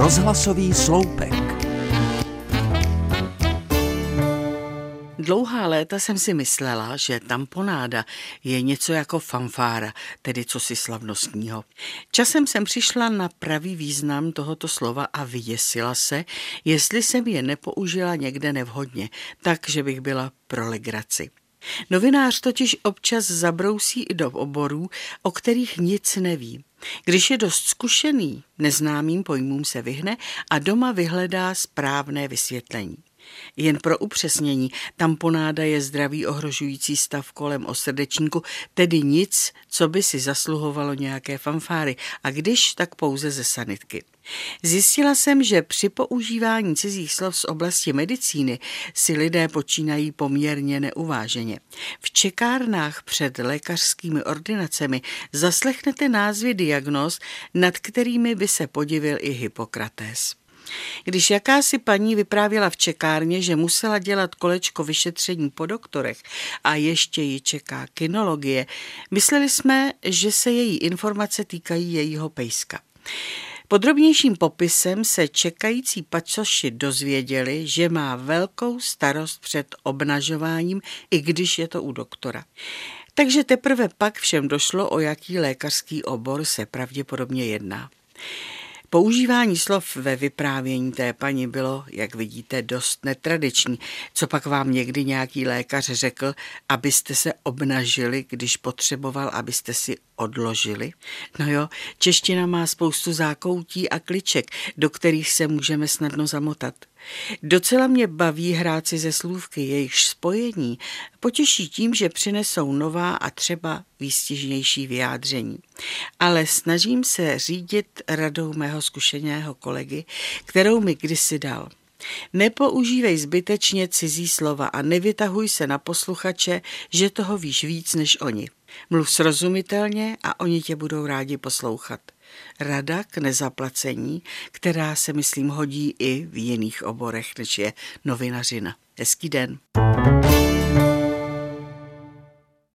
Rozhlasový sloupek. Dlouhá léta jsem si myslela, že tamponáda je něco jako fanfára, tedy cosi slavnostního. Časem jsem přišla na pravý význam tohoto slova a vyděsila se, jestli jsem je nepoužila někde nevhodně, tak, že bych byla pro legraci. Novinář totiž občas zabrousí i do oborů, o kterých nic neví. Když je dost zkušený, neznámým pojmům se vyhne a doma vyhledá správné vysvětlení. Jen pro upřesnění, tamponáda je zdravý ohrožující stav kolem osrdečníku, tedy nic, co by si zasluhovalo nějaké fanfáry, a když, tak pouze ze sanitky. Zjistila jsem, že při používání cizích slov z oblasti medicíny si lidé počínají poměrně neuváženě. V čekárnách před lékařskými ordinacemi zaslechnete názvy diagnóz, nad kterými by se podivil i Hippokrates. Když jakási paní vyprávěla v čekárně, že musela dělat kolečko vyšetření po doktorech a ještě ji čeká kinologie, mysleli jsme, že se její informace týkají jejího pejska. Podrobnějším popisem se čekající pačoši dozvěděli, že má velkou starost před obnažováním, i když je to u doktora. Takže teprve pak všem došlo, o jaký lékařský obor se pravděpodobně jedná. Používání slov ve vyprávění té paní bylo, jak vidíte, dost netradiční. Co pak vám někdy nějaký lékař řekl, abyste se obnažili, když potřeboval, abyste si odložili? No jo, čeština má spoustu zákoutí a kliček, do kterých se můžeme snadno zamotat. Docela mě baví hrát si ze slůvky, jejichž spojení potěší tím, že přinesou nová a třeba výstižnější vyjádření. Ale snažím se řídit radou mého zkušeného kolegy, kterou mi kdysi dal. Nepoužívej zbytečně cizí slova a nevytahuj se na posluchače, že toho víš víc než oni. Mluv srozumitelně a oni tě budou rádi poslouchat. Rada k nezaplacení, která se myslím hodí i v jiných oborech, než je novinařina. Hezký den.